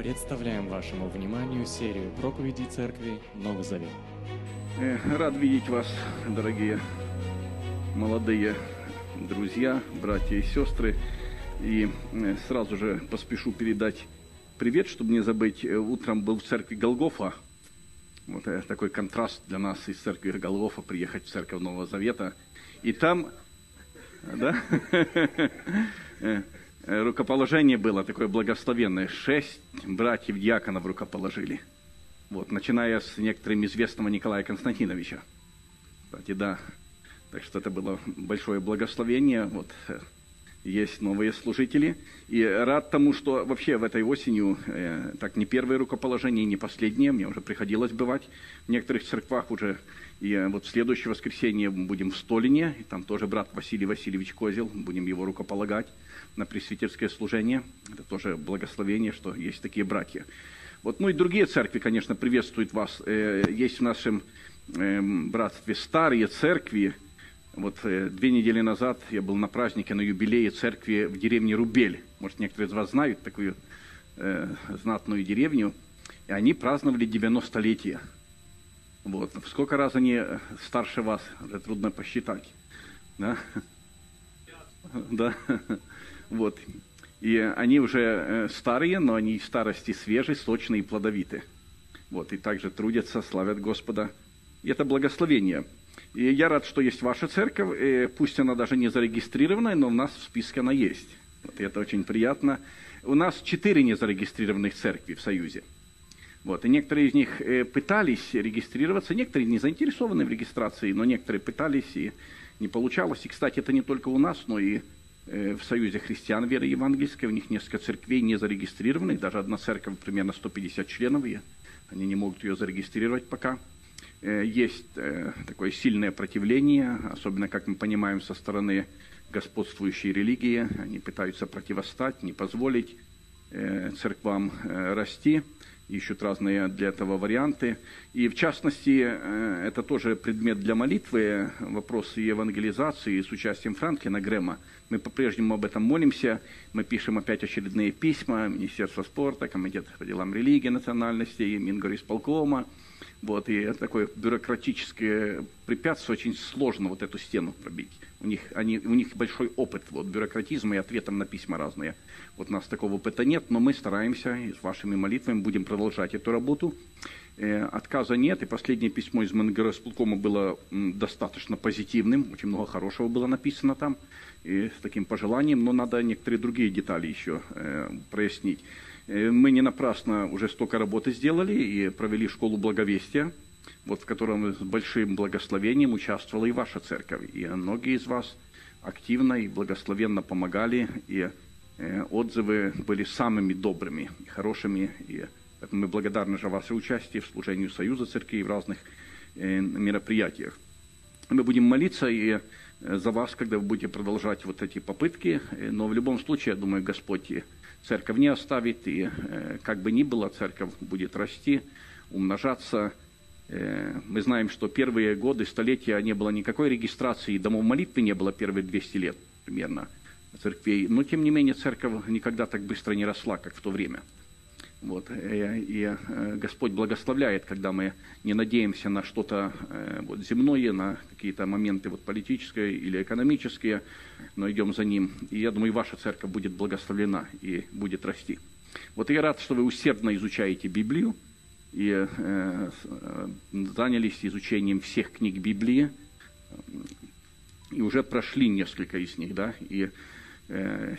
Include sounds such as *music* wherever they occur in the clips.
Представляем вашему вниманию серию проповедей Церкви Новый Завет. Э, Рад видеть вас, дорогие молодые друзья, братья и сестры. И э, сразу же поспешу передать привет, чтобы не забыть. Э, Утром был в церкви Голгофа. Вот такой контраст для нас из церкви Голгофа приехать в церковь Нового Завета. И там, да, *laughs* рукоположение было такое благословенное. Шесть братьев-диаконов рукоположили. Вот, начиная с некоторым известного Николая Константиновича. Кстати, да. Так что это было большое благословение. Вот, э, есть новые служители. И рад тому, что вообще в этой осенью, э, так не первое рукоположение, не последнее, мне уже приходилось бывать в некоторых церквах уже. И э, вот в следующее воскресенье будем в Столине, и там тоже брат Василий Васильевич Козел, будем его рукополагать на пресвитерское служение. Это тоже благословение, что есть такие братья. Вот, ну и другие церкви, конечно, приветствуют вас. Э, Есть в нашем эм, братстве старые церкви. Вот э, две недели назад я был на празднике, на юбилее церкви в деревне Рубель. Может, некоторые из вас знают такую э, знатную деревню. И они праздновали 90-летие. Вот. Сколько раз они старше вас, уже трудно посчитать. Да? *laughs* Да. Вот. И они уже э, старые, но они в старости свежие, сочные и плодовиты. Вот. И также трудятся, славят Господа. И это благословение. И я рад, что есть ваша церковь. И пусть она даже не зарегистрированная, но у нас в списке она есть. Вот. И это очень приятно. У нас четыре незарегистрированных церкви в Союзе. Вот. И некоторые из них э, пытались регистрироваться, некоторые не заинтересованы в регистрации, но некоторые пытались и не получалось. И, кстати, это не только у нас, но и в Союзе христиан веры евангельской. У них несколько церквей не зарегистрированных, даже одна церковь примерно 150 членов, и они не могут ее зарегистрировать пока. Э, Есть э, такое сильное противление, особенно, как мы понимаем, со стороны господствующей религии. Они пытаются противостать, не позволить э, церквам э, расти, ищут разные для этого варианты. И в частности, э, это тоже предмет для молитвы, вопросы евангелизации с участием Франклина Грэма. Мы по-прежнему об этом молимся, мы пишем опять очередные письма Министерства спорта, Комитет по делам религии, национальностей, Мингорисполкома. Вот, и такое бюрократическое препятствие, очень сложно вот эту стену пробить. У них, они, у них большой опыт вот, бюрократизма и ответом на письма разные. Вот у нас такого опыта нет, но мы стараемся и с вашими молитвами будем продолжать эту работу. Э, отказа нет, и последнее письмо из Мангоросполкома было м, достаточно позитивным, очень много хорошего было написано там, и с таким пожеланием, но надо некоторые другие детали еще э, прояснить. Э, Мы не напрасно уже столько работы сделали и провели школу благовестия, вот в котором с большим благословением участвовала и ваша церковь. И многие из вас активно и благословенно помогали, и э, отзывы были самыми добрыми и хорошими. И мы благодарны за ваше участие в служении Союза церквей в разных мероприятиях. Мы будем молиться и э, за вас, когда вы будете продолжать вот эти попытки. Но в любом случае, я думаю, Господь церковь не оставит. И э, как бы ни было, церковь будет расти, умножаться. Э, Мы знаем, что первые годы, столетия не было никакой регистрации, домов молитвы не было первые 200 лет примерно церквей. Но, тем не менее, церковь никогда так быстро не росла, как в то время. Вот. И э, Господь благословляет, когда мы не надеемся на что-то э, вот, земное, на какие-то моменты вот, политические или экономические, но идем за Ним. И я думаю, ваша церковь будет благословлена и будет расти. Вот я рад, что вы усердно изучаете Библию и э, э, занялись изучением всех книг Библии, и уже прошли несколько из них, да, и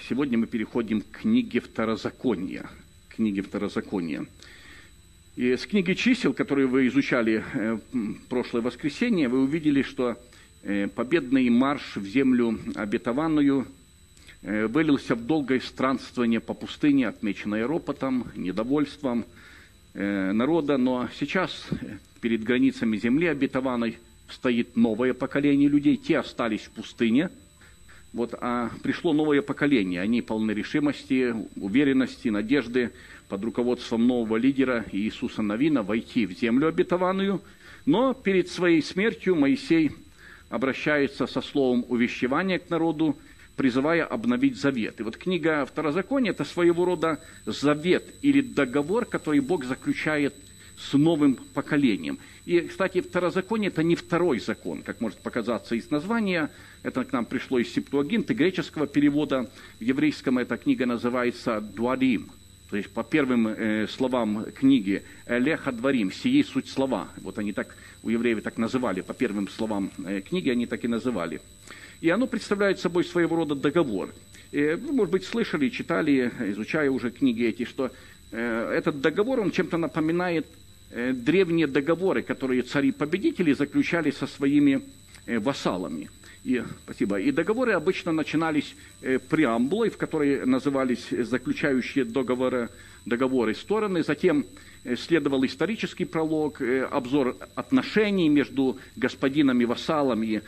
сегодня мы переходим к книге Второзакония, книге Второзакония. И с книги чисел, которую вы изучали э, прошлое воскресенье, вы увидели, что э, победный марш в землю обетованную э, вылился в долгое странствование по пустыне, отмеченное ропотом, недовольством народа. Но сейчас перед границами земли обетованной стоит новое поколение людей. Те остались в пустыне, вот, а пришло новое поколение. Они полны решимости, уверенности, надежды под руководством нового лидера Иисуса Новина войти в землю обетованную. Но перед своей смертью Моисей обращается со словом увещевания к народу, призывая обновить завет. И вот книга Второзакония – это своего рода завет или договор, который Бог заключает с новым поколением. И, кстати, Второзаконие – это не второй закон, как может показаться из названия. Это к нам пришло из Септуагинты, греческого перевода. В еврейском эта книга называется «Дуарим», то есть по первым э, словам книги «Элеха дворим», «Сии суть слова». Вот они так, у евреев так называли, по первым словам э, книги они так и называли. И оно представляет собой своего рода договор. И, вы, может быть, слышали, читали, изучая уже книги эти, что э, этот договор, он чем-то напоминает Э, древние договоры, которые цари-победители заключали со своими э, вассалами. И, спасибо. И договоры обычно начинались э, преамбулой, в которой назывались заключающие договоры, договоры стороны. Затем следовал исторический пролог, обзор отношений между господином и вассалом. И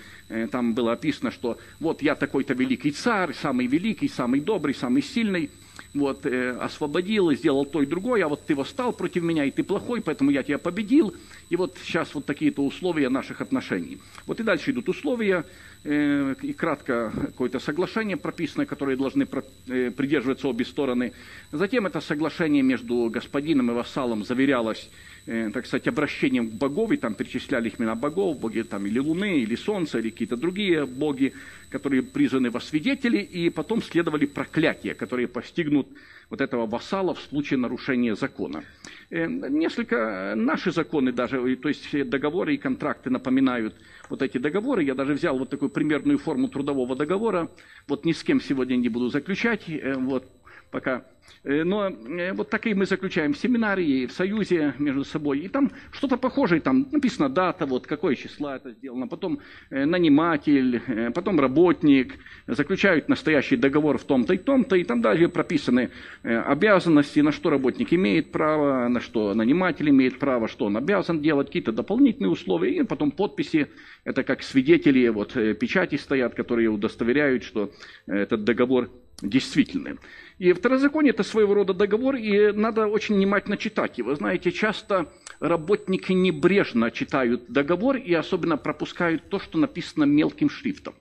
там было описано, что вот я такой-то великий царь, самый великий, самый добрый, самый сильный – вот, э, освободил и сделал то и другое, а вот ты восстал против меня, и ты плохой, поэтому я тебя победил, и вот сейчас вот такие-то условия наших отношений. Вот и дальше идут условия, э, и кратко какое-то соглашение прописанное, которое должны про, э, придерживаться обе стороны. Затем это соглашение между господином и вассалом заверялось Э, так сказать, обращением к богов, и там перечисляли их имена богов, боги там или Луны, или Солнца, или какие-то другие боги, которые призваны во свидетели, и потом следовали проклятия, которые постигнут вот этого вассала в случае нарушения закона. Э, несколько наши законы даже, то есть договоры и контракты напоминают вот эти договоры. Я даже взял вот такую примерную форму трудового договора. Вот ни с кем сегодня не буду заключать. Э, вот пока. Э, но э, вот такие мы заключаем. В семинарии, в союзе между собой. И там что-то похожее, там написана дата, вот какое числа это сделано, потом э, наниматель, потом работник, заключают настоящий договор в том-то и том-то, и там даже прописаны обязанности, на что работник имеет право, на что наниматель имеет право, что он обязан делать, какие-то дополнительные условия, и потом подписи, это как свидетели, вот печати стоят, которые удостоверяют, что этот договор действительный. И второзаконие – это своего рода договор, и надо очень внимательно читать его. Знаете, часто работники небрежно читают договор и особенно пропускают то, что написано мелким шрифтом.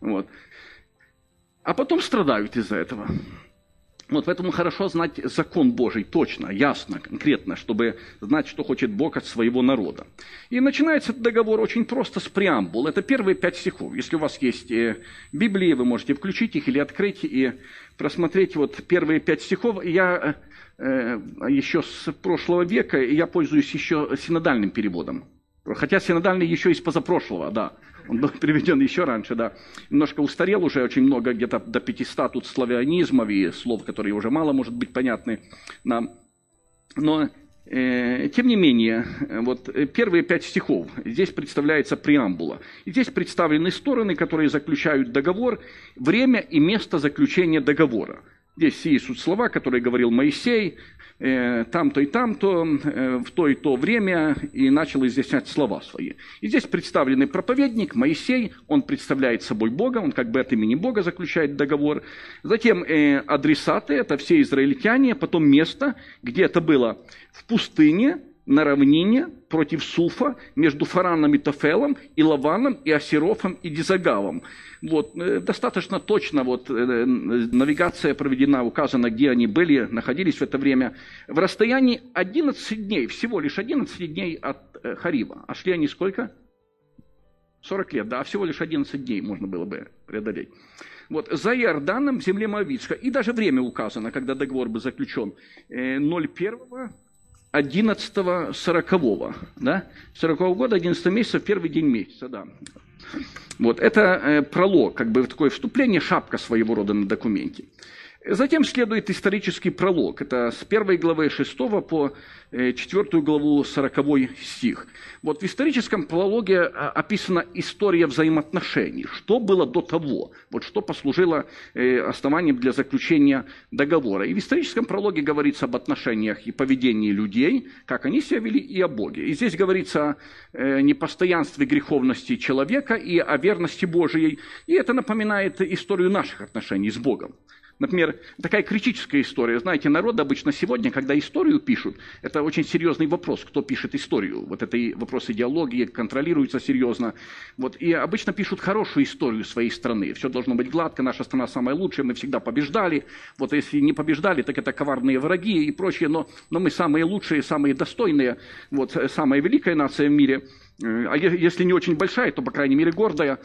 Вот. А потом страдают из-за этого. Вот поэтому хорошо знать закон Божий точно, ясно, конкретно, чтобы знать, что хочет Бог от своего народа. И начинается этот договор очень просто с преамбул. Это первые пять стихов. Если у вас есть э, Библии, вы можете включить их или открыть и просмотреть вот первые пять стихов. Я э, еще с прошлого века, я пользуюсь еще синодальным переводом. Хотя синодальный еще из позапрошлого, да. Он был переведен еще раньше, да. Немножко устарел уже очень много, где-то до 500 тут славянизмов и слов, которые уже мало, может быть, понятны нам. Но э, тем не менее, вот первые пять стихов, здесь представляется преамбула. Здесь представлены стороны, которые заключают договор, время и место заключения договора. Здесь есть слова, которые говорил Моисей, Э, там-то и там-то, э, в то и то время, и начал изъяснять слова свои. И здесь представленный проповедник Моисей, он представляет собой Бога, он как бы от имени Бога заключает договор. Затем э, адресаты, это все израильтяне, потом место, где это было в пустыне, на равнине против Суфа между Фараном и Тофелом, и Лаваном, и Асерофом, и Дизагавом. Вот, э, достаточно точно вот, э, навигация проведена, указано, где они были, находились в это время. В расстоянии 11 дней, всего лишь 11 дней от э, Харива. А шли они сколько? 40 лет, да, всего лишь 11 дней можно было бы преодолеть. Вот, за Иорданом, в земле Моавицка. И даже время указано, когда договор был заключен. 01 11 40 да? 40 года, 11 месяца, первый день месяца, да. Вот, это э, пролог, как бы такое вступление, шапка своего рода на документе. Затем следует исторический пролог. Это с первой главы 6 по э, четвертую главу 40 стих. Вот в историческом прологе а, описана история взаимоотношений. Что было до того? Вот что послужило э, основанием для заключения договора. И в историческом прологе говорится об отношениях и поведении людей, как они себя вели, и о Боге. И здесь говорится о э, непостоянстве греховности человека и о верности Божией. И это напоминает историю наших отношений с Богом. Например, такая критическая история. Знаете, народ обычно сегодня, когда историю пишут, это очень серьезный вопрос, кто пишет историю. Вот это вопрос идеологии контролируется серьезно. Вот, и обычно пишут хорошую историю своей страны. Все должно быть гладко, наша страна самая лучшая, мы всегда побеждали. Вот если не побеждали, так это коварные враги и прочее. Но, но мы самые лучшие, самые достойные, вот, самая великая нация в мире. Э, а если не очень большая, то, по крайней мере, гордая.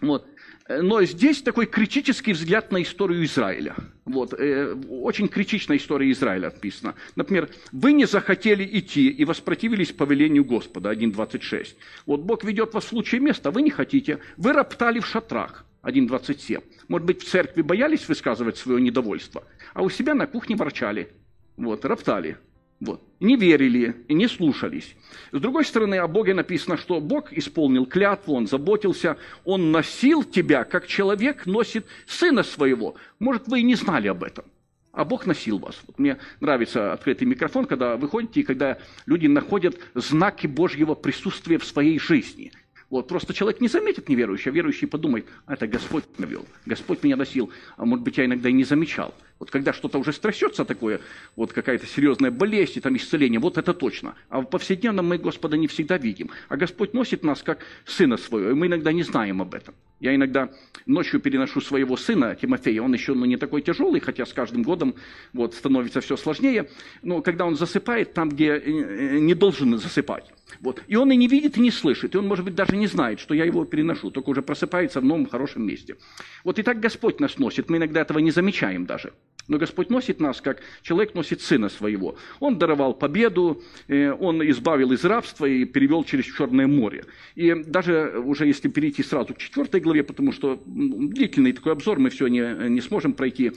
Вот. Но здесь такой критический взгляд на историю Израиля. Вот, э, очень критичная история Израиля описана. Например, «Вы не захотели идти и воспротивились повелению Господа» 1.26. Вот Бог ведет вас в лучшее место, а вы не хотите. Вы роптали в шатрах 1.27. Может быть, в церкви боялись высказывать свое недовольство, а у себя на кухне ворчали. Вот, роптали. Вот. Не верили и не слушались. С другой стороны, о Боге написано, что Бог исполнил клятву, Он заботился, Он носил тебя, как человек носит сына своего. Может, вы и не знали об этом. А Бог носил вас. Вот мне нравится открытый микрофон, когда вы ходите, и когда люди находят знаки Божьего присутствия в своей жизни. Вот, просто человек не заметит неверующий, а верующий подумает, это Господь навел, Господь меня носил, а может быть, я иногда и не замечал. Вот когда что-то уже стрясется такое, вот какая-то серьезная болезнь, там исцеление, вот это точно. А в повседневном мы Господа не всегда видим. А Господь носит нас как Сына Своего, и мы иногда не знаем об этом. Я иногда ночью переношу своего сына Тимофея, он еще ну, не такой тяжелый, хотя с каждым годом вот, становится все сложнее. Но когда он засыпает там, где э, э, не должен засыпать, вот. И он и не видит, и не слышит, и он, может быть, даже не знает, что я его переношу, только уже просыпается в новом хорошем месте. Вот и так Господь нас носит, мы иногда этого не замечаем даже. Но Господь носит нас, как человек носит сына своего. Он даровал победу, э, он избавил из рабства и перевел через Черное море. И даже уже если перейти сразу к четвертой главе, потому что длительный такой обзор, мы все не, не сможем пройти,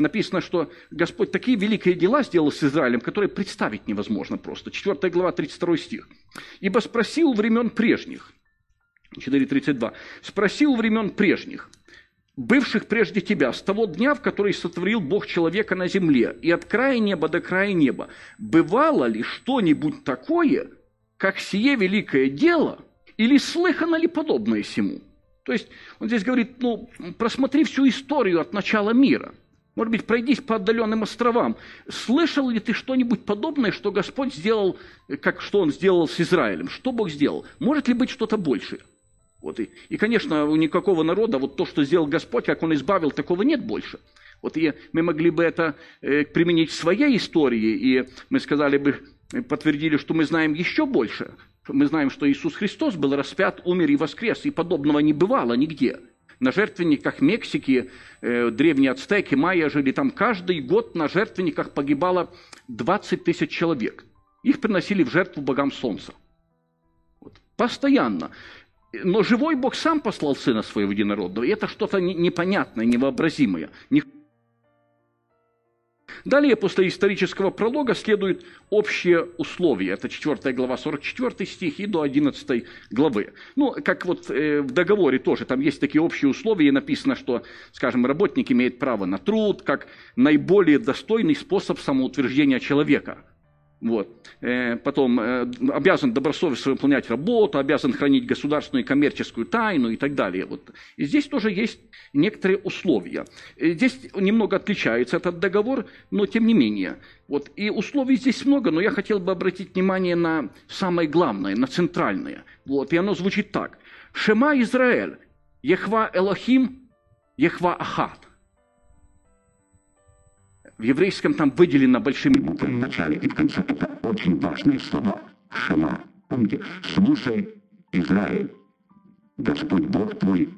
написано, что Господь такие великие дела сделал с Израилем, которые представить невозможно просто. 4 глава, 32 стих. «Ибо спросил времен прежних». 4.32. «Спросил времен прежних, бывших прежде тебя, с того дня, в который сотворил Бог человека на земле, и от края неба до края неба, бывало ли что-нибудь такое, как сие великое дело, или слыхано ли подобное сему?» То есть он здесь говорит, ну, просмотри всю историю от начала мира. Может быть, пройдись по отдаленным островам. Слышал ли ты что-нибудь подобное, что Господь сделал, как что Он сделал с Израилем? Что Бог сделал? Может ли быть что-то большее? Вот и, и, конечно, у никакого народа вот то, что сделал Господь, как Он избавил, такого нет больше. Вот и мы могли бы это э, применить в своей истории, и мы сказали бы, подтвердили, что мы знаем еще больше. Мы знаем, что Иисус Христос был распят, умер и воскрес, и подобного не бывало нигде. На жертвенниках Мексики, э, древние ацтеки, майя жили там, каждый год на жертвенниках погибало 20 тысяч человек. Их приносили в жертву богам солнца. Вот. Постоянно. Но живой Бог сам послал Сына Своего Единородного, и это что-то непонятное, невообразимое. Далее, после исторического пролога, следуют общие условия. Это 4 глава, 44 стих и до 11 главы. Ну, как вот э, в договоре тоже, там есть такие общие условия, и написано, что, скажем, работник имеет право на труд, как наиболее достойный способ самоутверждения человека – вот. Э, потом э, обязан добросовестно выполнять работу, обязан хранить государственную и коммерческую тайну и так далее. Вот. И здесь тоже есть некоторые условия. Э, здесь немного отличается этот договор, но тем не менее. Вот. И условий здесь много, но я хотел бы обратить внимание на самое главное, на центральное. Вот. И оно звучит так. «Шема Израиль, Ехва Элохим, Ехва Ахат». В еврейском там выделено большими буквами. В начале и в конце это очень важные слова. Шама. Помните, слушай, Израиль, Господь Бог твой,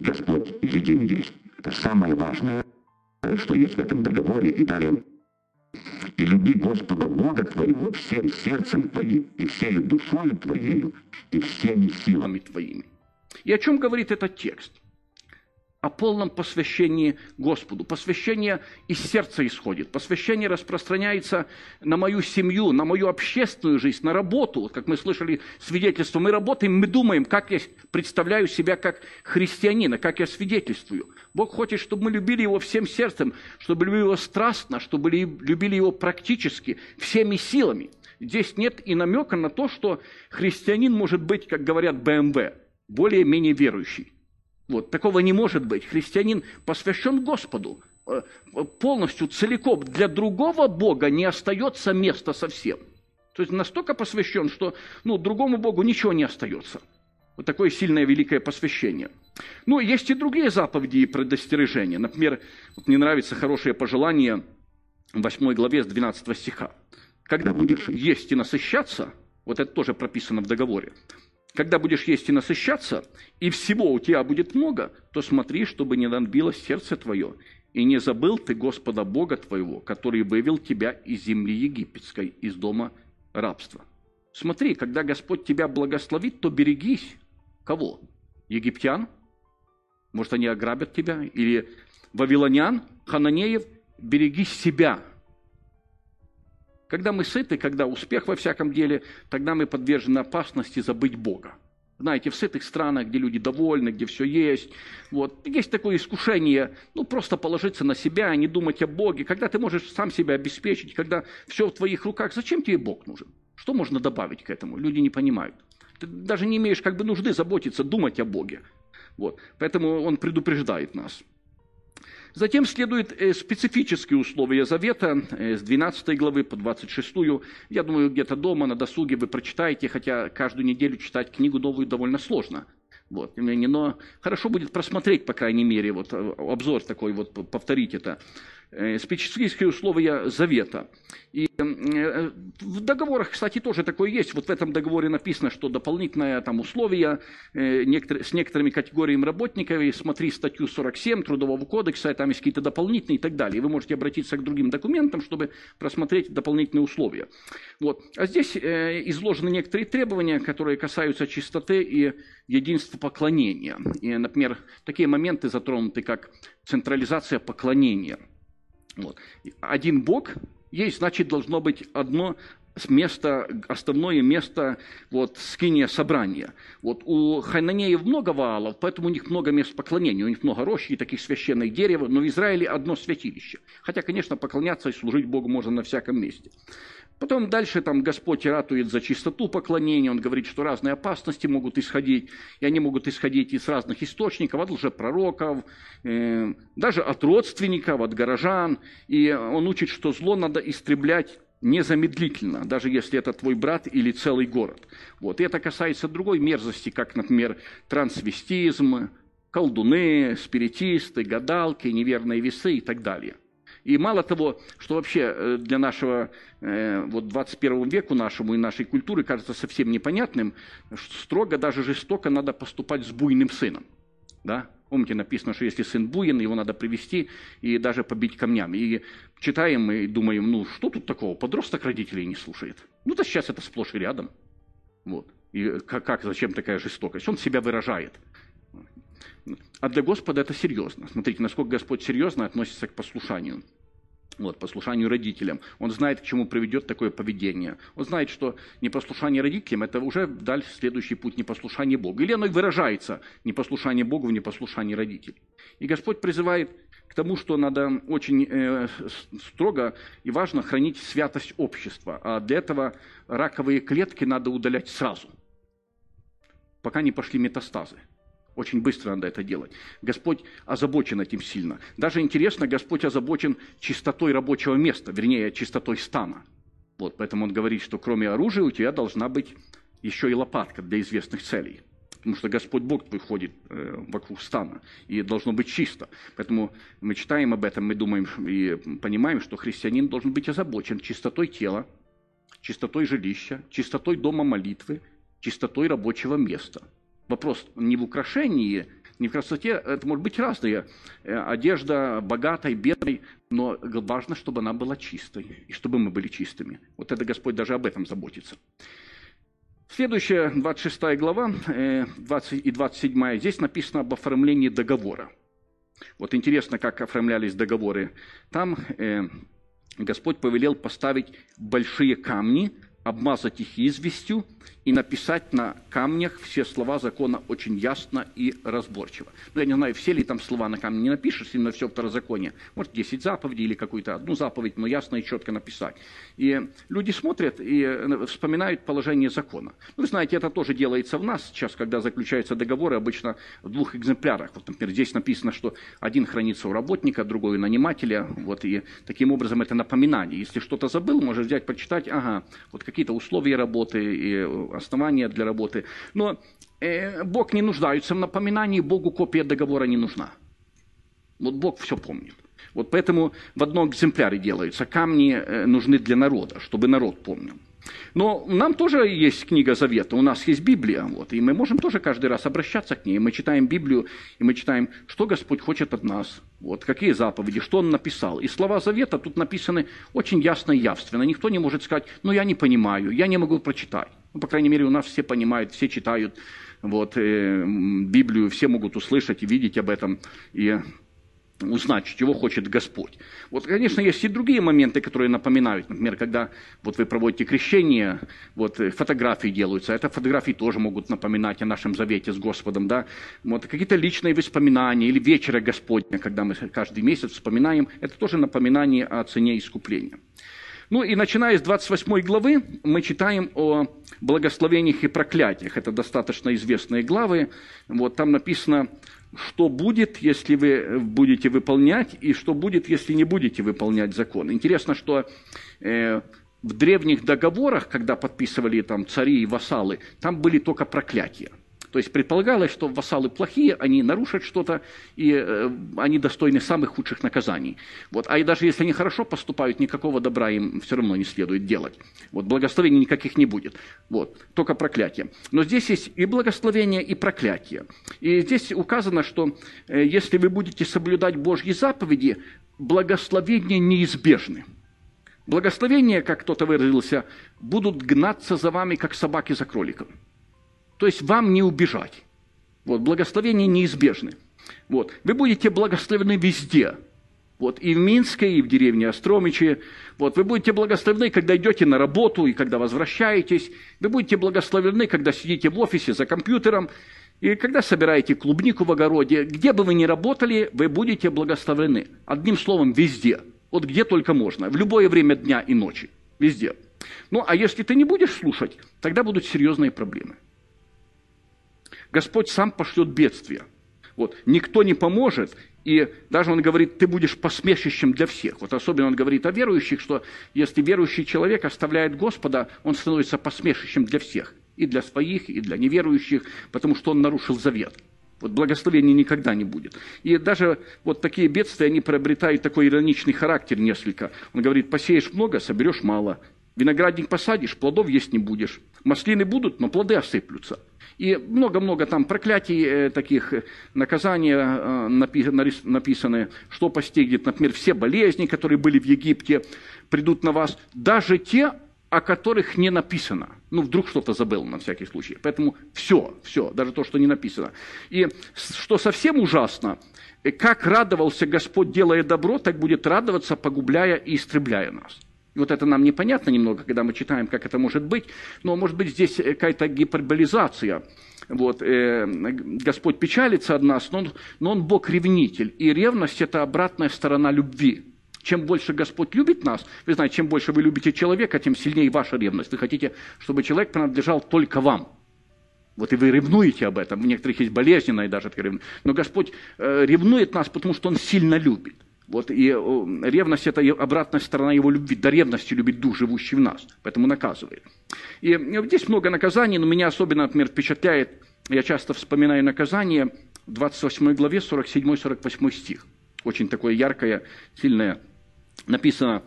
Господь един есть. Это самое важное, что есть в этом договоре. И далее. И люби Господа Бога твоего всем сердцем твоим, и всей душою твоей, и всеми силами твоими. И о чем говорит этот текст? О полном посвящении Господу. Посвящение из сердца исходит. Посвящение распространяется на мою семью, на мою общественную жизнь, на работу. Вот как мы слышали свидетельство, мы работаем, мы думаем, как я представляю себя как христианина, как я свидетельствую. Бог хочет, чтобы мы любили Его всем сердцем, чтобы любили Его страстно, чтобы любили Его практически, всеми силами. Здесь нет и намека на то, что христианин может быть, как говорят БМВ, более-менее верующий. Вот, такого не может быть. Христианин посвящен Господу. э, полностью, целиком для другого Бога не остается места совсем. То есть настолько посвящен, что ну, другому Богу ничего не остается. Вот такое сильное, великое посвящение. Ну, есть и другие заповеди и предостережения. Например, вот мне нравится хорошее пожелание в 8 главе с 12 стиха. Когда будешь есть и насыщаться, вот это тоже прописано в договоре, когда будешь есть и насыщаться, и всего у тебя будет много, то смотри, чтобы не надбилось сердце твое, и не забыл ты Господа Бога твоего, который вывел тебя из земли египетской, из дома рабства. Смотри, когда Господь тебя благословит, то берегись. Кого? Египтян? Может, они ограбят тебя? Или вавилонян, хананеев? Берегись себя. Когда мы сыты, когда успех во всяком деле, тогда мы подвержены опасности забыть Бога. Знаете, в сытых странах, где люди довольны, где все есть, вот, есть такое искушение, ну, просто положиться на себя, не думать о Боге. Когда ты можешь сам себя обеспечить, когда все в твоих руках, зачем тебе Бог нужен? Что можно добавить к этому? Люди не понимают. Ты даже не имеешь как бы нужды заботиться, думать о Боге. Вот. Поэтому он предупреждает нас. Затем следуют э, специфические условия завета э, с 12 главы по 26. Я думаю, где-то дома на досуге вы прочитаете, хотя каждую неделю читать книгу новую довольно сложно. Вот. Но хорошо будет просмотреть, по крайней мере, вот, э, обзор такой, вот, повторить это. Э, специфические условия завета. И э, в договорах, кстати, тоже такое есть. Вот в этом договоре написано, что дополнительное там условие с некоторыми категориями работников, смотри статью 47 Трудового кодекса, там есть какие-то дополнительные и так далее. Вы можете обратиться к другим документам, чтобы просмотреть дополнительные условия. Вот. А здесь изложены некоторые требования, которые касаются чистоты и единства поклонения. И, например, такие моменты затронуты, как централизация поклонения. Вот. Один Бог есть, значит, должно быть одно место, основное место вот, скиния собрания. Вот у Хананеев много ваалов, поэтому у них много мест поклонения, у них много рощи и таких священных дерев, но в Израиле одно святилище. Хотя, конечно, поклоняться и служить Богу можно на всяком месте. Потом дальше там Господь ратует за чистоту поклонения, Он говорит, что разные опасности могут исходить, и они могут исходить из разных источников, от лжепророков, э, даже от родственников, от горожан. И Он учит, что зло надо истреблять незамедлительно, даже если это твой брат или целый город. Вот. И это касается другой мерзости, как, например, трансвестизм, колдуны, спиритисты, гадалки, неверные весы и так далее – и мало того, что вообще э, для нашего э, вот 21 веку нашему и нашей культуры кажется совсем непонятным, строго, даже жестоко надо поступать с буйным сыном. Да? Помните, написано, что если сын буин, его надо привести и даже побить камнями. И читаем мы и думаем, ну что тут такого, подросток родителей не слушает. Ну да сейчас это сплошь и рядом. Вот. И как, как, зачем такая жестокость? Он себя выражает. А для Господа это серьезно. Смотрите, насколько Господь серьезно относится к послушанию вот, послушанию родителям. Он знает, к чему приведет такое поведение. Он знает, что непослушание родителям – это уже дальше следующий путь непослушания Богу. Или оно и выражается, непослушание Богу в непослушании родителей. И Господь призывает к тому, что надо очень э, строго и важно хранить святость общества. А для этого раковые клетки надо удалять сразу, пока не пошли метастазы. Очень быстро надо это делать. Господь озабочен этим сильно. Даже интересно, Господь озабочен чистотой рабочего места, вернее, чистотой стана. Вот, поэтому он говорит, что кроме оружия у тебя должна быть еще и лопатка для известных целей. Потому что Господь Бог твой ходит э, вокруг стана, и должно быть чисто. Поэтому мы читаем об этом, мы думаем и понимаем, что христианин должен быть озабочен чистотой тела, чистотой жилища, чистотой дома молитвы, чистотой рабочего места – Вопрос не в украшении, не в красоте, это может быть разные. Э, одежда богатой, бедной, но важно, чтобы она была чистой, и чтобы мы были чистыми. Вот это Господь даже об этом заботится. Следующая, 26 глава 20 э, и 27, здесь написано об оформлении договора. Вот интересно, как оформлялись договоры. Там э, Господь повелел поставить большие камни, обмазать их известью и написать на камнях все слова закона очень ясно и разборчиво. Ну, я не знаю, все ли там слова на камне не напишешь, именно все второзаконие. Может, 10 заповедей или какую-то одну заповедь, но ясно и четко написать. И люди смотрят и э, вспоминают положение закона. Ну, вы знаете, это тоже делается в нас сейчас, когда заключаются договоры, обычно в двух экземплярах. Вот, например, здесь написано, что один хранится у работника, другой у нанимателя. Вот, и таким образом это напоминание. Если что-то забыл, можешь взять, почитать, ага, вот какие-то условия работы и э, основания для работы. Но э, Бог не нуждается в напоминании, Богу копия договора не нужна. Вот Бог все помнит. Вот поэтому в одном экземпляре делаются. Камни э, нужны для народа, чтобы народ помнил. Но нам тоже есть книга Завета, у нас есть Библия, вот, и мы можем тоже каждый раз обращаться к ней. Мы читаем Библию, и мы читаем, что Господь хочет от нас, вот, какие заповеди, что Он написал. И слова Завета тут написаны очень ясно и явственно. Никто не может сказать, ну я не понимаю, я не могу прочитать. Ну, по крайней мере, у нас все понимают, все читают вот, э, Библию, все могут услышать и видеть об этом. И узнать, чего хочет Господь. Вот, конечно, есть и другие моменты, которые напоминают. Например, когда вот вы проводите крещение, вот э, фотографии делаются, это фотографии тоже могут напоминать о нашем завете с Господом, да. Вот какие-то личные воспоминания или вечера Господня, когда мы каждый месяц вспоминаем, это тоже напоминание о цене искупления. Ну и начиная с 28 главы мы читаем о благословениях и проклятиях. Это достаточно известные главы. Вот там написано что будет, если вы будете выполнять, и что будет, если не будете выполнять закон. Интересно, что э, в древних договорах, когда подписывали там цари и вассалы, там были только проклятия. То есть предполагалось, что вассалы плохие, они нарушат что-то, и э, они достойны самых худших наказаний. Вот. А и даже если они хорошо поступают, никакого добра им все равно не следует делать. Вот. Благословений никаких не будет. Вот. Только проклятие. Но здесь есть и благословение, и проклятие. И здесь указано, что э, если вы будете соблюдать Божьи заповеди, благословения неизбежны. Благословения, как кто-то выразился, будут гнаться за вами, как собаки за кроликом. То есть вам не убежать. Вот, благословения неизбежны. Вот. Вы будете благословены везде. Вот, и в Минске, и в деревне Остромичи. Вот, вы будете благословены, когда идете на работу и когда возвращаетесь. Вы будете благословены, когда сидите в офисе за компьютером. И когда собираете клубнику в огороде. Где бы вы ни работали, вы будете благословены. Одним словом, везде. Вот где только можно. В любое время дня и ночи. Везде. Ну, а если ты не будешь слушать, тогда будут серьезные проблемы. Господь сам пошлет бедствие. Вот. Никто не поможет, и даже он говорит, ты будешь посмешищем для всех. Вот особенно он говорит о верующих, что если верующий человек оставляет Господа, он становится посмешищем для всех. И для своих, и для неверующих, потому что он нарушил завет. Вот благословения никогда не будет. И даже вот такие бедствия, они приобретают такой ироничный характер несколько. Он говорит, посеешь много, соберешь мало. Виноградник посадишь, плодов есть не будешь. Маслины будут, но плоды осыплются. И много-много там проклятий э, таких, э, наказания э, написаны, что постигнет, например, все болезни, которые были в Египте, придут на вас, даже те, о которых не написано. Ну, вдруг что-то забыл на всякий случай. Поэтому все, все, даже то, что не написано. И что совсем ужасно, как радовался Господь, делая добро, так будет радоваться, погубляя и истребляя нас. И вот это нам непонятно немного, когда мы читаем, как это может быть, но может быть здесь какая-то гиперболизация. Вот, э, Господь печалится от нас, но он, но он Бог-ревнитель. И ревность – это обратная сторона любви. Чем больше Господь любит нас, вы знаете, чем больше вы любите человека, тем сильнее ваша ревность. Вы хотите, чтобы человек принадлежал только вам. Вот и вы ревнуете об этом. У некоторых есть болезненная даже ревность. Но Господь э, ревнует нас, потому что Он сильно любит. Вот, и ревность – это обратная сторона его любви. До ревности любит дух, живущий в нас, поэтому наказывает. И здесь много наказаний, но меня особенно, например, впечатляет, я часто вспоминаю наказание в 28 главе, 47-48 стих. Очень такое яркое, сильное. Написано,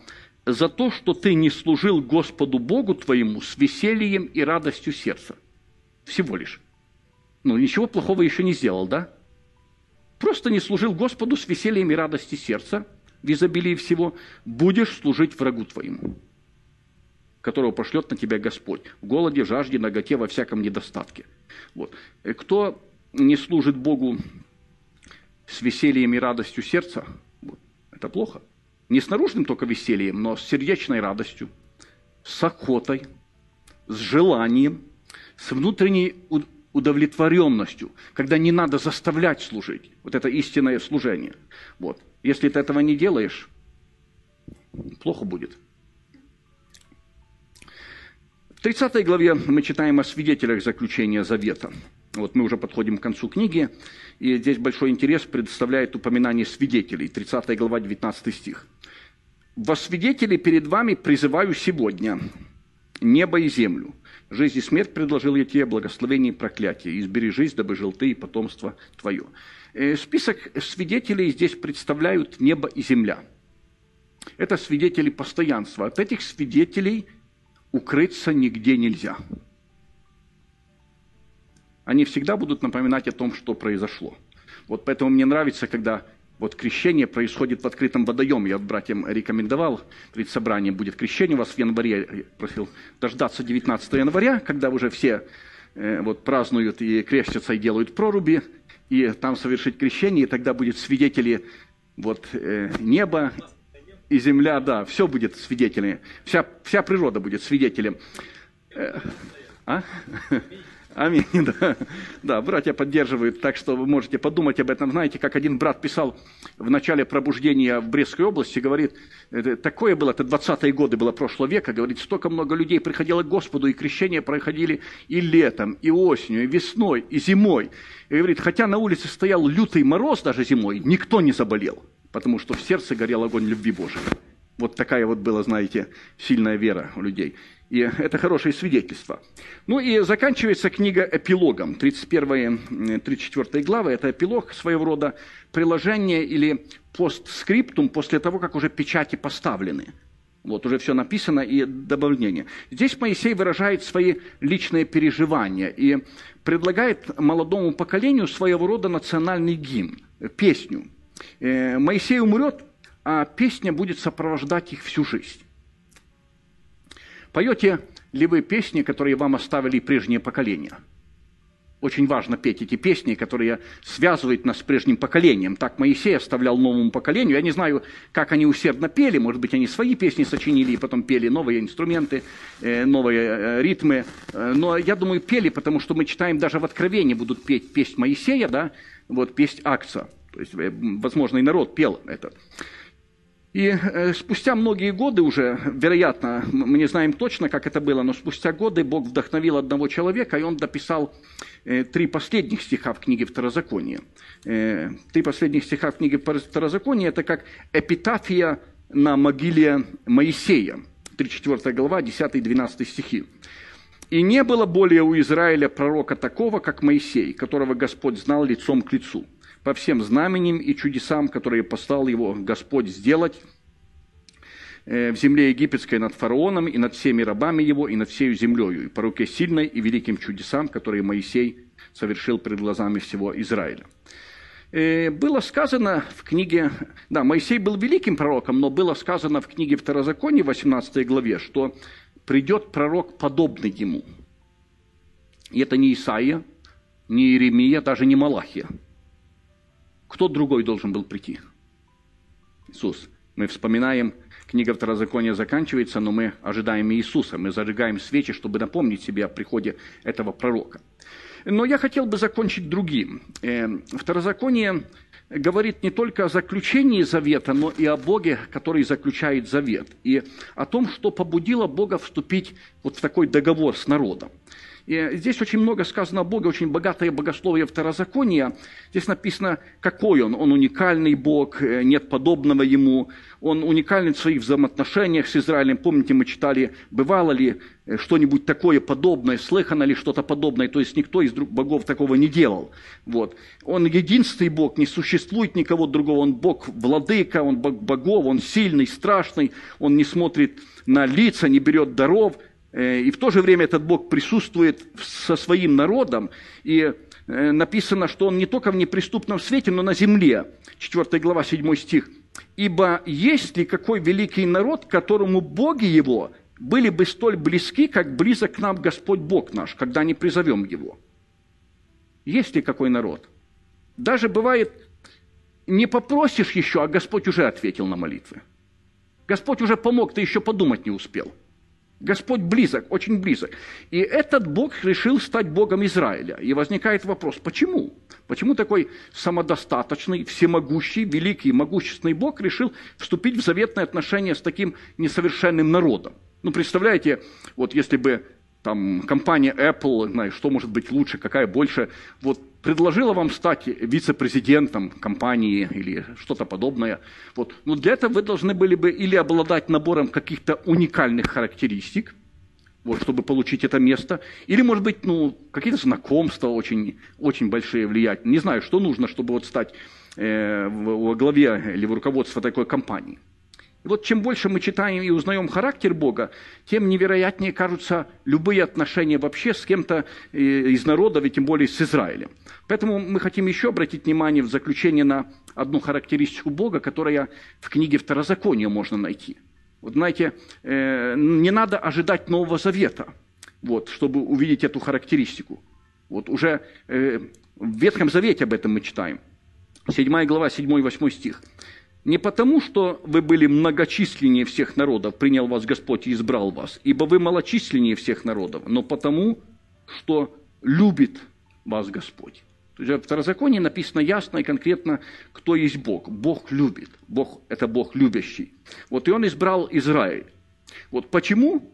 «За то, что ты не служил Господу Богу твоему с весельем и радостью сердца». Всего лишь. Ну, ничего плохого еще не сделал, да? Просто не служил Господу с весельем и радостью сердца, в изобилии всего, будешь служить врагу твоему, которого пошлет на тебя Господь, в голоде, жажде, наготе, во всяком недостатке. Вот. Э, кто не служит Богу с весельем и радостью сердца, вот, это плохо. Не с наружным только весельем, но с сердечной радостью, с охотой, с желанием, с внутренней удовлетворенностью, когда не надо заставлять служить. Вот это истинное служение. Вот. Если ты этого не делаешь, плохо будет. В 30 главе мы читаем о свидетелях заключения завета. Вот мы уже подходим к концу книги, и здесь большой интерес предоставляет упоминание свидетелей. 30 глава, 19 стих. «Во свидетели перед вами призываю сегодня небо и землю. Жизнь и смерть предложил я тебе, благословение и проклятие. Избери жизнь, дабы жил ты и потомство твое». Э, список свидетелей здесь представляют небо и земля. Это свидетели постоянства. От этих свидетелей – укрыться нигде нельзя. Они всегда будут напоминать о том, что произошло. Вот поэтому мне нравится, когда вот крещение происходит в открытом водоеме. Я братьям рекомендовал, перед собранием будет крещение у вас в январе. Я просил дождаться 19 января, когда уже все э, вот, празднуют и крестятся, и делают проруби, и там совершить крещение, и тогда будет свидетели вот, э, неба и земля, да, все будет свидетелями. Вся, вся природа будет свидетелем. Э, а? Аминь, *laughs* да. Да, братья поддерживают, так что вы можете подумать об этом. Знаете, как один брат писал в начале пробуждения в Брестской области, говорит, такое было, это 20-е годы было прошлого века, говорит, столько много людей приходило к Господу, и крещения проходили и летом, и осенью, и весной, и зимой. И говорит, хотя на улице стоял лютый мороз даже зимой, никто не заболел потому что в сердце горел огонь любви Божией. Вот такая вот была, знаете, сильная вера у людей. И это хорошее свидетельство. Ну и заканчивается книга эпилогом. 31-34 главы – это эпилог своего рода приложение или постскриптум после того, как уже печати поставлены. Вот уже все написано и добавление. Здесь Моисей выражает свои личные переживания и предлагает молодому поколению своего рода национальный гимн, песню – Э, Моисей умрет, а песня будет сопровождать их всю жизнь. Поете ли вы песни, которые вам оставили прежние поколения? Очень важно петь эти песни, которые связывают нас с прежним поколением. Так Моисей оставлял новому поколению. Я не знаю, как они усердно пели. Может быть, они свои песни сочинили и потом пели новые инструменты, э, новые э, ритмы. Но я думаю, пели, потому что мы читаем даже в Откровении будут петь песнь Моисея, да, вот песнь Акца. То есть, э, возможно, и народ пел это. И э, спустя многие годы уже, вероятно, мы не знаем точно, как это было, но спустя годы Бог вдохновил одного человека, и он дописал э, три последних стиха в книге Второзакония. Три последних стиха в книге Второзакония – это как эпитафия на могиле Моисея. 34 глава, 10-12 стихи. «И не было более у Израиля пророка такого, как Моисей, которого Господь знал лицом к лицу» по всем знаменем и чудесам, которые послал его Господь сделать э, в земле египетской над фараоном и над всеми рабами его и над всею землею, и по руке сильной и великим чудесам, которые Моисей совершил перед глазами всего Израиля. Э, было сказано в книге, да, Моисей был великим пророком, но было сказано в книге Второзакония, 18 главе, что придет пророк, подобный ему. И это не Исаия, не Иеремия, даже не Малахия – кто другой должен был прийти? Иисус. Мы вспоминаем, книга Второзакония заканчивается, но мы ожидаем Иисуса. Мы зажигаем свечи, чтобы напомнить себе о приходе этого пророка. Но я хотел бы закончить другим. Э, Второзаконие говорит не только о заключении завета, но и о Боге, который заключает завет, и о том, что побудило Бога вступить вот в такой договор с народом. И здесь очень много сказано о Боге, очень богатое богословие второзакония. Здесь написано, какой он. Он уникальный Бог, э, нет подобного ему. Он уникальный в своих взаимоотношениях с Израилем. Помните, мы читали, бывало ли э, что-нибудь такое подобное, слыхано ли что-то подобное. То есть никто из богов такого не делал. Вот. Он единственный Бог, не существует никого другого. Он Бог владыка, он Бог богов, он сильный, страшный. Он не смотрит на лица, не берет даров – и в то же время этот Бог присутствует со своим народом. И э, написано, что Он не только в неприступном свете, но на земле. 4 глава, 7 стих. «Ибо есть ли какой великий народ, которому боги его были бы столь близки, как близок к нам Господь Бог наш, когда не призовем его?» Есть ли какой народ? Даже бывает, не попросишь еще, а Господь уже ответил на молитвы. Господь уже помог, ты еще подумать не успел – Господь близок, очень близок. И этот Бог решил стать Богом Израиля. И возникает вопрос, почему? Почему такой самодостаточный, всемогущий, великий, могущественный Бог решил вступить в заветные отношения с таким несовершенным народом? Ну, представляете, вот если бы там компания Apple, знаешь, что может быть лучше, какая больше, вот предложила вам стать вице-президентом компании или что-то подобное. Вот. Но для этого вы должны были бы или обладать набором каких-то уникальных характеристик, вот, чтобы получить это место, или, может быть, ну, какие-то знакомства очень, очень большие влиять. Не знаю, что нужно, чтобы вот стать э, во главе или в руководстве такой компании. И вот чем больше мы читаем и узнаем характер Бога, тем невероятнее кажутся любые отношения вообще с кем-то э, из народов, и тем более с Израилем. Поэтому мы хотим еще обратить внимание в заключение на одну характеристику Бога, которая в книге Второзакония можно найти. Вот знаете, э, не надо ожидать Нового Завета, вот, чтобы увидеть эту характеристику. Вот уже э, в Ветхом Завете об этом мы читаем. 7 глава, 7-8 стих. Не потому, что вы были многочисленнее всех народов, принял вас Господь и избрал вас, ибо вы малочисленнее всех народов, но потому, что любит вас Господь. То есть в Второзаконии написано ясно и конкретно, кто есть Бог. Бог любит. Бог – это Бог любящий. Вот и Он избрал Израиль. Вот почему?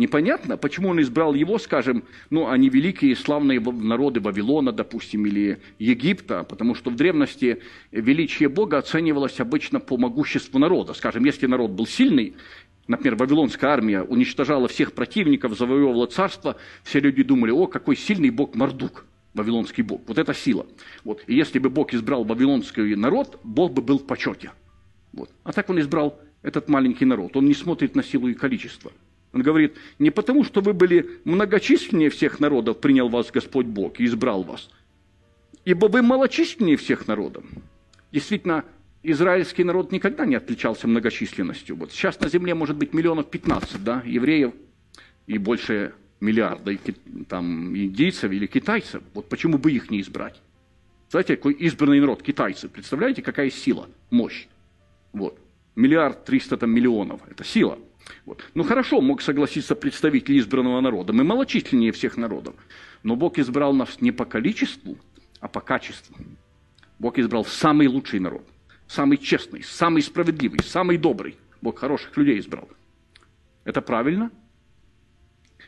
Непонятно, почему он избрал его, скажем, ну, они великие славные народы Вавилона, допустим, или Египта, потому что в древности величие Бога оценивалось обычно по могуществу народа. Скажем, если народ был сильный, например, Вавилонская армия уничтожала всех противников, завоевывала царство, все люди думали, о, какой сильный Бог Мардук, Вавилонский Бог. Вот это сила. Вот. И если бы Бог избрал Вавилонский народ, Бог бы был в почете. Вот. А так он избрал этот маленький народ. Он не смотрит на силу и количество. Он говорит, не потому, что вы были многочисленнее всех народов, принял вас Господь Бог и избрал вас, ибо вы малочисленнее всех народов. Действительно, израильский народ никогда не отличался многочисленностью. Вот сейчас на земле может быть миллионов 15 да, евреев и больше миллиарда там, индийцев или китайцев. Вот почему бы их не избрать? Знаете, какой избранный народ, китайцы. Представляете, какая сила, мощь? Вот. Миллиард триста там миллионов. Это сила. Вот. Ну хорошо, мог согласиться представитель избранного народа. Мы малочисленнее всех народов. Но Бог избрал нас не по количеству, а по качеству. Бог избрал самый лучший народ, самый честный, самый справедливый, самый добрый. Бог хороших людей избрал. Это правильно?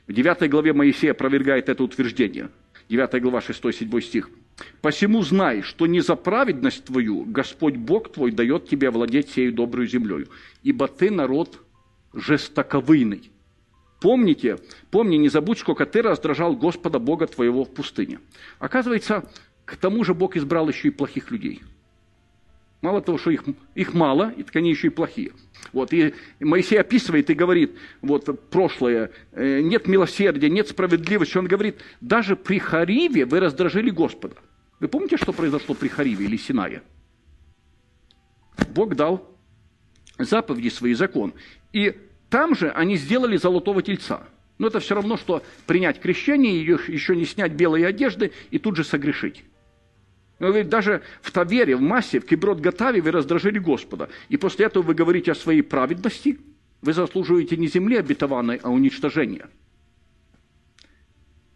В 9 главе Моисея опровергает это утверждение. 9 глава 6-7 стих. «Посему знай, что не за праведность твою Господь Бог твой дает тебе владеть сею добрую землею, ибо ты народ жестоковыйный. Помните, помни, не забудь, сколько ты раздражал Господа Бога твоего в пустыне. Оказывается, к тому же Бог избрал еще и плохих людей. Мало того, что их, их мало, и так они еще и плохие. Вот, и Моисей описывает и говорит, вот, прошлое, э, нет милосердия, нет справедливости. Он говорит, даже при Хариве вы раздражили Господа. Вы помните, что произошло при Хариве или Синае? Бог дал заповеди свои, закон. И там же они сделали золотого тельца. Но это все равно, что принять крещение, еще не снять белые одежды и тут же согрешить. Он говорит, даже в Тавере, в Массе, в Киброд Гатаве вы раздражили Господа. И после этого вы говорите о своей праведности, вы заслуживаете не земли обетованной, а уничтожения.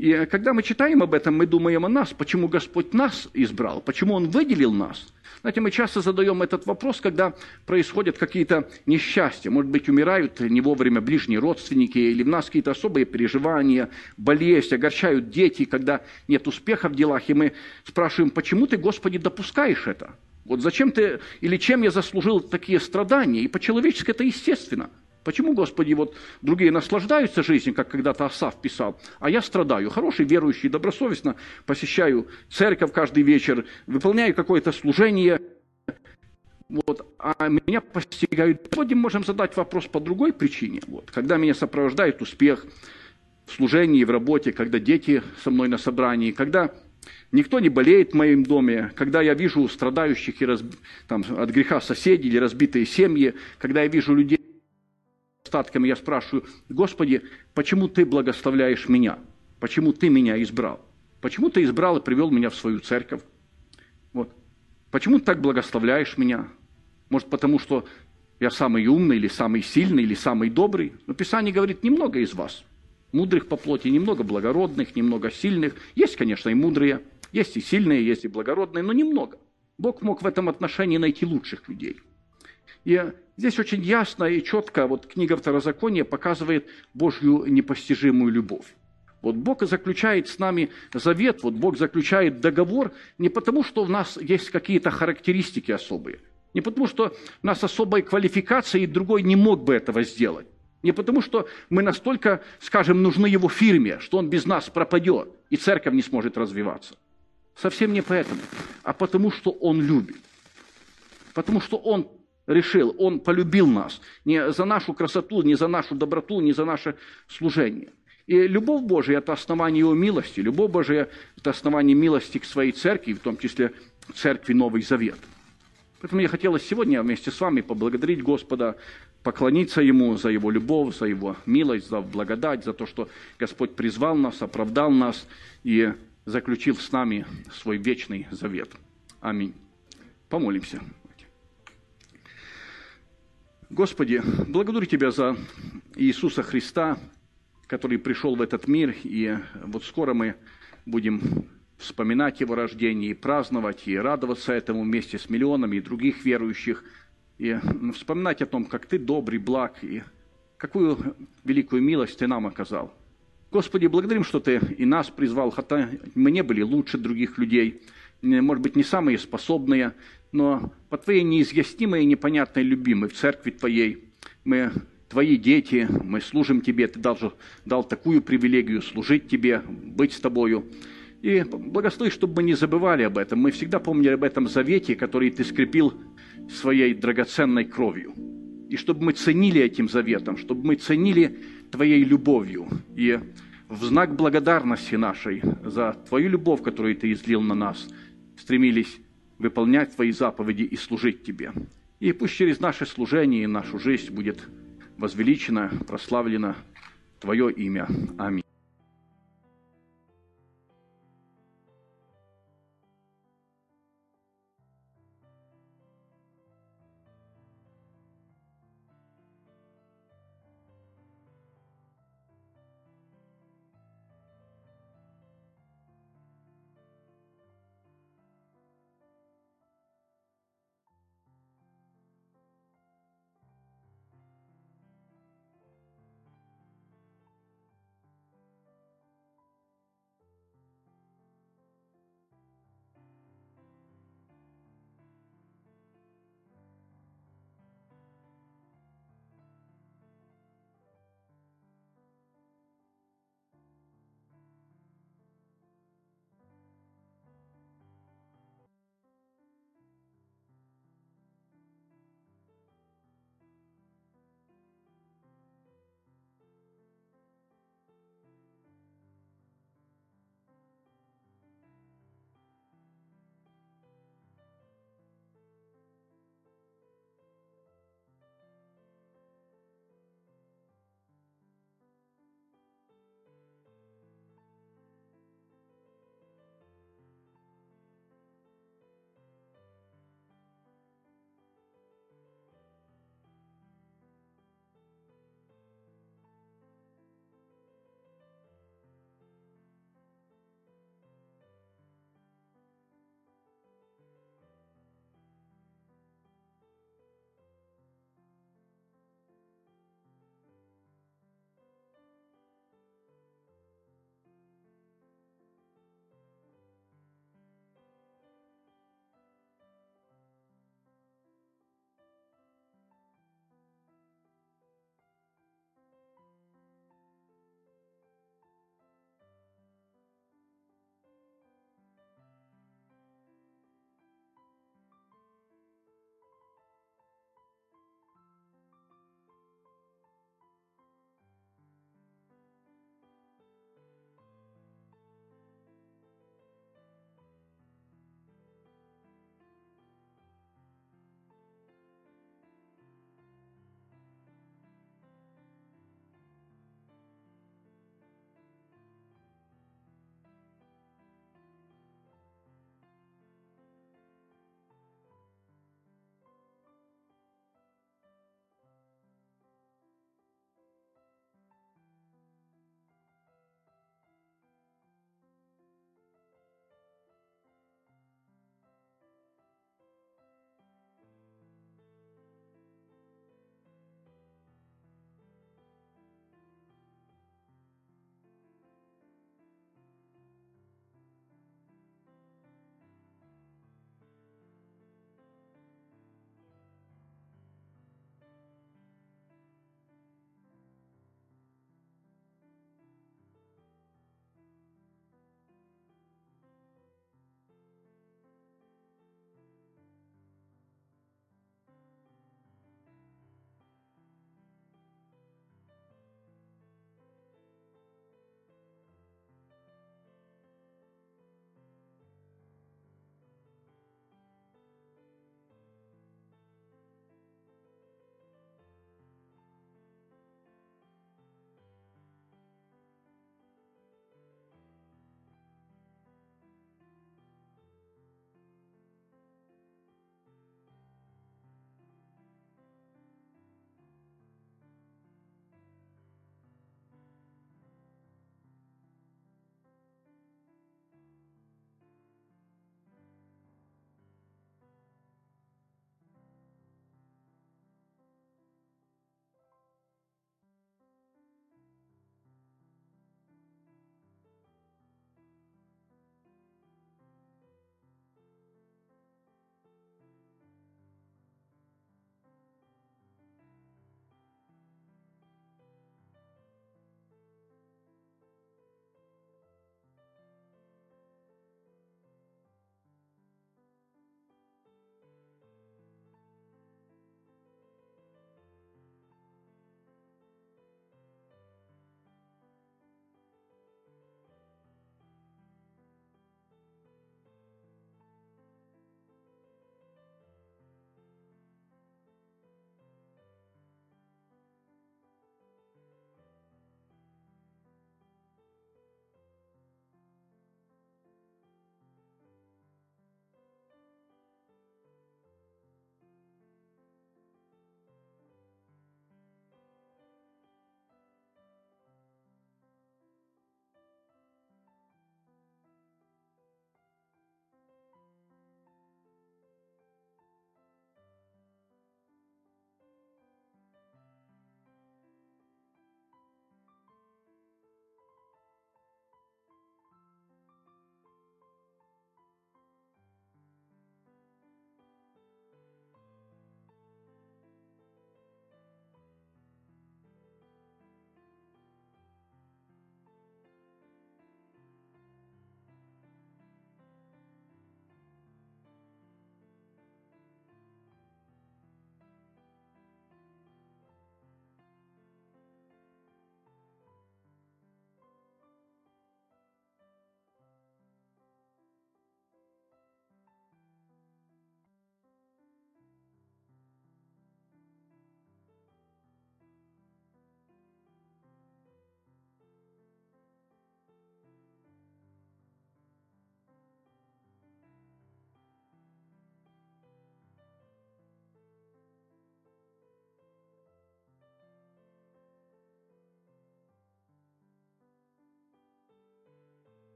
И когда мы читаем об этом, мы думаем о нас, почему Господь нас избрал, почему Он выделил нас – знаете, мы часто задаем этот вопрос, когда происходят какие-то несчастья. Может быть, умирают не вовремя ближние родственники, или в нас какие-то особые переживания, болезнь, огорчают дети, когда нет успеха в делах. И мы спрашиваем, почему ты, Господи, допускаешь это? Вот зачем ты, или чем я заслужил такие страдания? И по-человечески это естественно. Почему, Господи, вот другие наслаждаются жизнью, как когда-то Асав писал, а я страдаю. Хороший, верующий, добросовестно посещаю церковь каждый вечер, выполняю какое-то служение, вот, а меня постигают. Сегодня можем задать вопрос по другой причине. Вот, когда меня сопровождает успех в служении, в работе, когда дети со мной на собрании, когда никто не болеет в моем доме, когда я вижу страдающих и разби... там, от греха соседей или разбитые семьи, когда я вижу людей, остатками я спрашиваю, Господи, почему Ты благословляешь меня? Почему Ты меня избрал? Почему Ты избрал и привел меня в свою церковь? Вот. Почему Ты так благословляешь меня? Может, потому что я самый умный, или самый сильный, или самый добрый. Но Писание говорит, немного из вас. Мудрых по плоти, немного благородных, немного сильных. Есть, конечно, и мудрые, есть и сильные, есть и благородные, но немного. Бог мог в этом отношении найти лучших людей. И здесь очень ясно и четко вот книга Второзакония показывает Божью непостижимую любовь. Вот Бог заключает с нами завет, вот Бог заключает договор не потому, что у нас есть какие-то характеристики особые, не потому, что у нас особая квалификация, и другой не мог бы этого сделать. Не потому, что мы настолько, скажем, нужны его фирме, что он без нас пропадет, и церковь не сможет развиваться. Совсем не поэтому, а потому, что он любит. Потому что он решил, он полюбил нас не за нашу красоту, не за нашу доброту, не за наше служение. И любовь Божия – это основание Его милости. Любовь Божия – это основание милости к своей церкви, в том числе церкви Новый Завет. Поэтому я хотела сегодня вместе с вами поблагодарить Господа, поклониться Ему за Его любовь, за Его милость, за благодать, за то, что Господь призвал нас, оправдал нас и заключил с нами свой вечный завет. Аминь. Помолимся. Господи, благодарю Тебя за Иисуса Христа, который пришел в этот мир, и вот скоро мы будем вспоминать его рождение и праздновать, и радоваться этому вместе с миллионами других верующих, и вспоминать о том, как Ты добрый, благ, и какую великую милость Ты нам оказал. Господи, благодарим, что Ты и нас призвал, хотя мы не были лучше других людей, может быть, не самые способные, но по Твоей неизъяснимой и непонятной любимой в церкви Твоей мы твои дети, мы служим тебе, ты дал, дал такую привилегию служить тебе, быть с тобою. И благослови, чтобы мы не забывали об этом. Мы всегда помнили об этом завете, который ты скрепил своей драгоценной кровью. И чтобы мы ценили этим заветом, чтобы мы ценили твоей любовью. И в знак благодарности нашей за твою любовь, которую ты излил на нас, стремились выполнять твои заповеди и служить тебе. И пусть через наше служение и нашу жизнь будет возвеличено, прославлено Твое имя. Аминь.